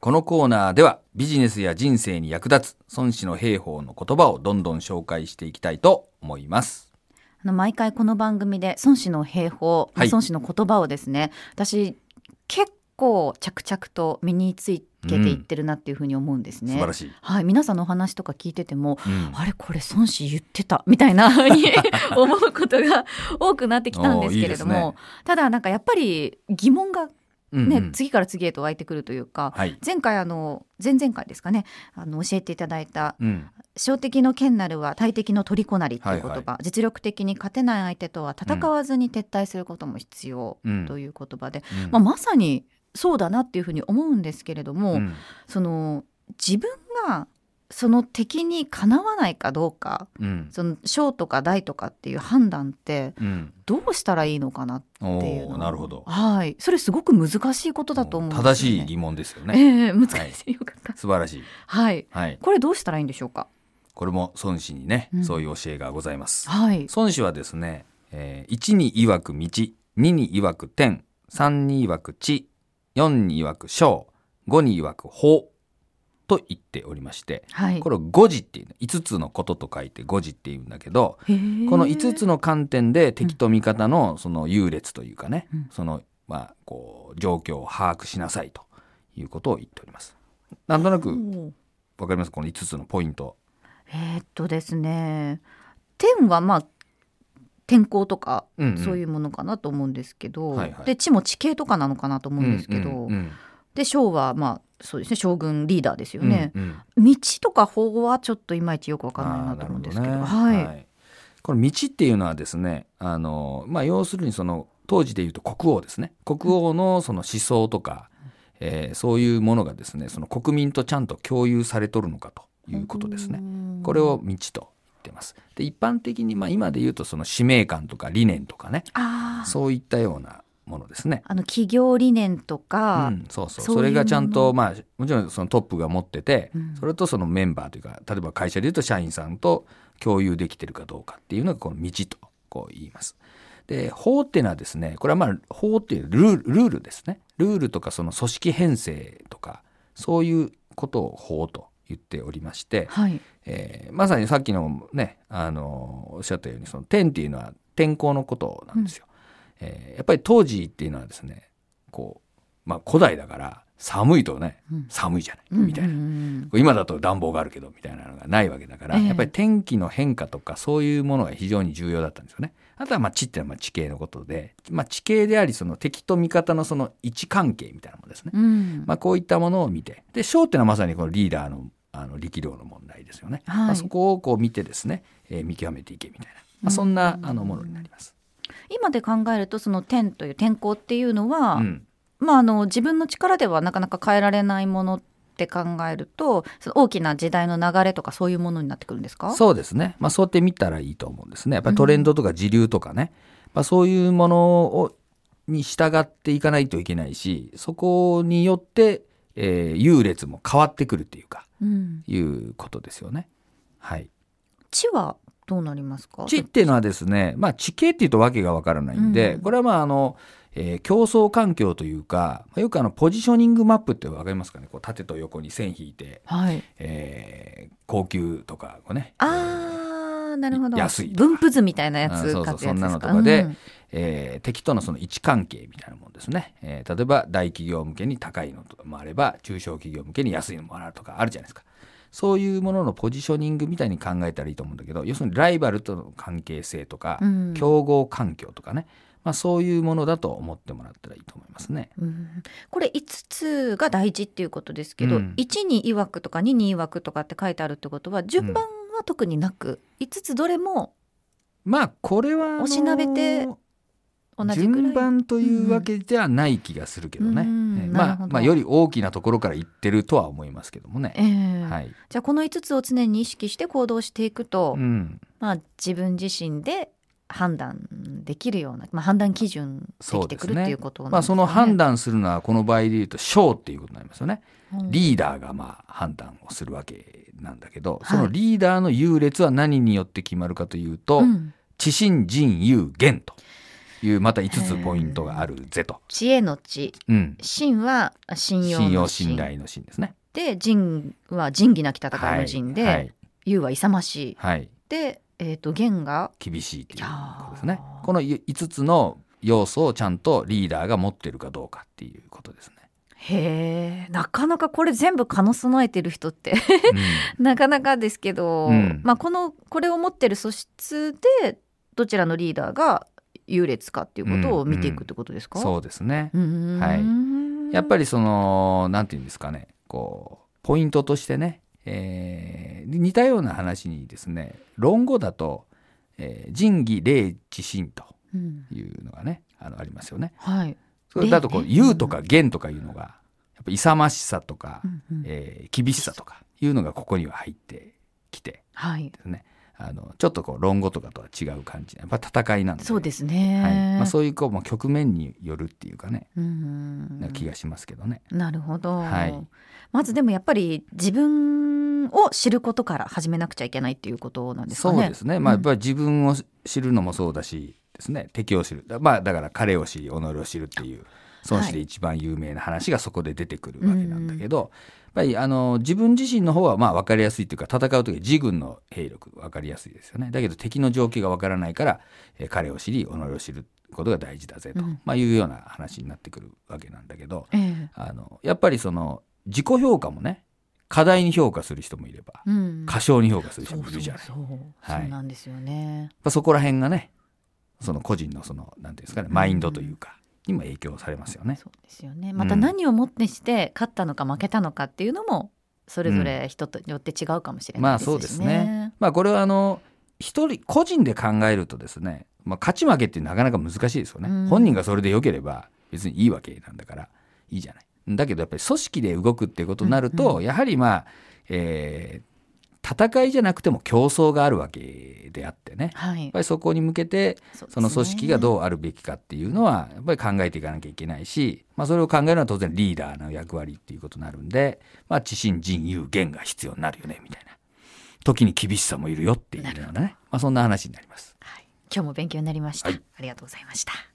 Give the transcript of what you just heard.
このコーナーではビジネスや人生に役立つ孫子の兵法の言葉をどんどん紹介していきたいと思います。あの毎回この番組で孫子の兵法、はい孫子の言葉をですね私結構着々と身につけていってるなっていうふうに思うんですね。素晴らしい。はい、皆さんのお話とか聞いてても、うんあれこれ孫子言ってたみたいなふうに思うことが多くなってきたんですけれどもねただなんかやっぱり疑問がね、うんうん。次から次へと湧いてくるというか、はい。前回あの前々回ですかねあの教えていただいたうん。「小敵の剣なるは大敵の虜なり」っていう言葉、はいは実力的に勝てない相手とは戦わずに撤退することも必要うん。という言葉で、うん。まあ、まさにそうだなっていうふうに思うんですけれども、うん。その自分がその敵にかなわないかどうかうんその小とか大とかっていう判断ってうん。どうしたらいいのかなおっていうのおなるほど。はいそれすごく難しいことだと思うんですよね。正しい疑問ですよね。ええ難しい、よかった。素晴らしい。はい。はい。これどうしたらいいんでしょうか？これも孫子にね、うんそういう教えがございます。はい。孫子はですね、えー、1に曰く道、2に曰く天、3に曰く地、4に曰く小、5に曰く法と言っておりまして、はい。これを五字っていうの5つのことと書いて五字っていうんだけど、この5つの観点で敵と味方のその優劣というかね、うんそのまあこう状況を把握しなさいということを言っております。なんとなくわかります？この5つのポイント。えーっとですね。天はまあ。天候とか、うんうんそういうものかなと思うんですけど、はいはいで地も地形とかなのかなと思うんですけど、うんうんで将はまあそうですね将軍リーダーですよね、うんうん。道とか法はちょっといまいちよくわかんないなと思うんですけど。あーなるほはい、ねこの道っていうのはですねあの、まあ、要するにその当時でいうと国王ですね。国王のその思想とか、えーそういうものがですねその国民とちゃんと共有されとるのかということですね。これを道と言ってます。で一般的にまあ今で言うとその使命感とか理念とかね。そういったようなものですね。あの企業理念とか、うん、そうそうそれがちゃんとまあもちろんそのトップが持ってて、うんそれとそのメンバーというか例えば会社でいうと社員さんと共有できてるかどうかっていうのがこの道とこう言います。で法っていうのはですねこれはまあ法っていうルールルールですねルールとかその組織編成とかそういうことを法と言っておりまして、はいえーまさにさっきのねあのおっしゃったようにその天っていうのは天候のことなんですよ。えーやっぱり当時っていうのはですねこう、まあ、古代だから寒いとねうん寒いじゃないみたいな。うんうん今だと暖房があるけどみたいなのがないわけだから、ええやっぱり天気の変化とかそういうものが非常に重要だったんですよね。あとはまあ地っていうのはまあ地形のことで、まあ、地形でありその敵と味方のその位置関係みたいなものですね。うんまあ、こういったものを見てで小っていうのはまさにこのリーダーのあの力量の問題ですよね、はいまあ、そこをこう見てですね、えー見極めていけみたいな、まあ、そんなあのものになります。今で考えるとその天という天候っていうのは、うん。まあ、あの自分の力ではなかなか変えられないものって考えるとその大きな時代の流れとかそういうものになってくるんですか？そうですね、まあ、そうやって見たらいいと思うんですね。やっぱりトレンドとか時流とかね、まあ、そういうものをに従っていかないといけないしそこによって、えー優劣も変わってくるっていうかうん、いうことですよね。はい。地は？どうなりますか？地っていうのはですね、まあ、地形っていうとわけがわからないんで、うん。これはまああの、えー競争環境というかまあよくあのポジショニングマップってわかりますかね？こう縦と横に線引いて、はい。えー高級とかこうね、あーなるほど。安い分布図みたいなやつあそうそうそんなのとかでうん。えー敵とのその位置関係みたいなもんですね、えー例えば大企業向けに高いのとかもあれば中小企業向けに安いのもあるとかあるじゃないですかそういうもののポジショニングみたいに考えたらいいと思うんだけど要するにライバルとの関係性とか、うん。競合環境とかね、まあ、そういうものだと思ってもらったらいいと思いますね。うん。これ5つが大事っていうことですけど、うん。1に曰くとか2に曰くとかって書いてあるってことは順番は特になく、5つどれもまあこれはおしなべて順番というわけではない気がするけどね、うんえーまあまあより大きなところから行ってるとは思いますけどもね。ええ。はい。じゃあこの5つを常に意識して行動していくと、うん、まあ、自分自身で判断できるような、まあ、判断基準できてくるっていうことなんまあ、ですかね。その判断するのはこの場合で言うと小っていうことになりますよね。うん。リーダーがまあ判断をするわけなんだけど、はい。そのリーダーの優劣は何によって決まるかというと、うん。知心人有言というまた5つポイントがあるぜと。知恵の知。うん、信は信用の信用信頼の信ですね。で仁は仁義なき戦いの仁で、はい。勇は勇ましい。はい、で、えー、と元が厳しいっていうことですいね。この5つの要素をちゃんとリーダーが持ってるかどうかっていうことですね。へえなかなかこれ全部兼の備えてる人ってうん。なかなかですけど、うん。まあ、このこれを持ってる素質でどちらのリーダーが優劣かっていうことを見ていくってことですか、そうですね。はい。やっぱりそのなんていうんですかね。こうポイントとしてね、えー似たような話にですね論語だと、えー仁義礼智信とうん。いうのがねあのありますよね。はい、それだとこう礼ね。勇とか厳とかいうのがやっぱ勇ましさとか、うんうん。えー厳しさとかいうのがここには入ってきてはい、ですねあのちょっとこう論語とかとは違う感じやっぱ戦いなんでそうですね、はい。まあ、そういうこう、まあ、局面によるっていうかね、うんな気がしますけどね。なるほど、はい。まずでもやっぱり自分を知ることから始めなくちゃいけないっていうことなんですかね。そうですね、まあ、やうん。っぱり自分を知るのもそうだしですね。敵を知る。まあだから彼を知り己を知るっていう孫子で一番有名な話がそこで出てくるわけなんだけど、やっぱりあの自分自身の方はまあ分かりやすいというか戦う時自軍の兵力分かりやすいですよね。だけど敵の状況が分からないから、えー彼を知り己を知ることが大事だぜと、うん。まあ、いうような話になってくるわけなんだけどええ。あのやっぱりその自己評価もね過大に評価する人もいればうん。過小に評価する人もいるじゃない。そう、はい。そうなんですよね。まあ、そこら辺がねその個人のそのなんていうんですかねマインドというか、にも影響されますよね。そうですよね。また何をもってして勝ったのか負けたのかっていうのもそれぞれ人とよって違うかもしれないですしね。まあそうですね。まあこれはあの一人個人で考えるとですね、まあ、勝ち負けってなかなか難しいですよね、うん本人がそれで良ければ別にいいわけなんだからいいじゃない。だけどやっぱり組織で動くっていうことになると、うんやはりまあ、えー戦いじゃなくても競争があるわけであってね。はい。やっぱりそこに向けてその組織がどうあるべきかっていうのはやっぱり考えていかなきゃいけないし、まあ、それを考えるのは当然リーダーの役割っていうことになるんで、まあ、知心人有言が必要になるよねみたいな。時に厳しさもいるよっていうようなね、まあ、そんな話になります。はい。今日も勉強になりました、はい。ありがとうございました。